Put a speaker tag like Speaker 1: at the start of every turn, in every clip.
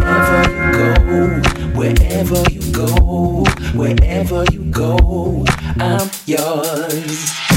Speaker 1: wherever you go, wherever you go, wherever you go, I'm yours.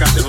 Speaker 1: acá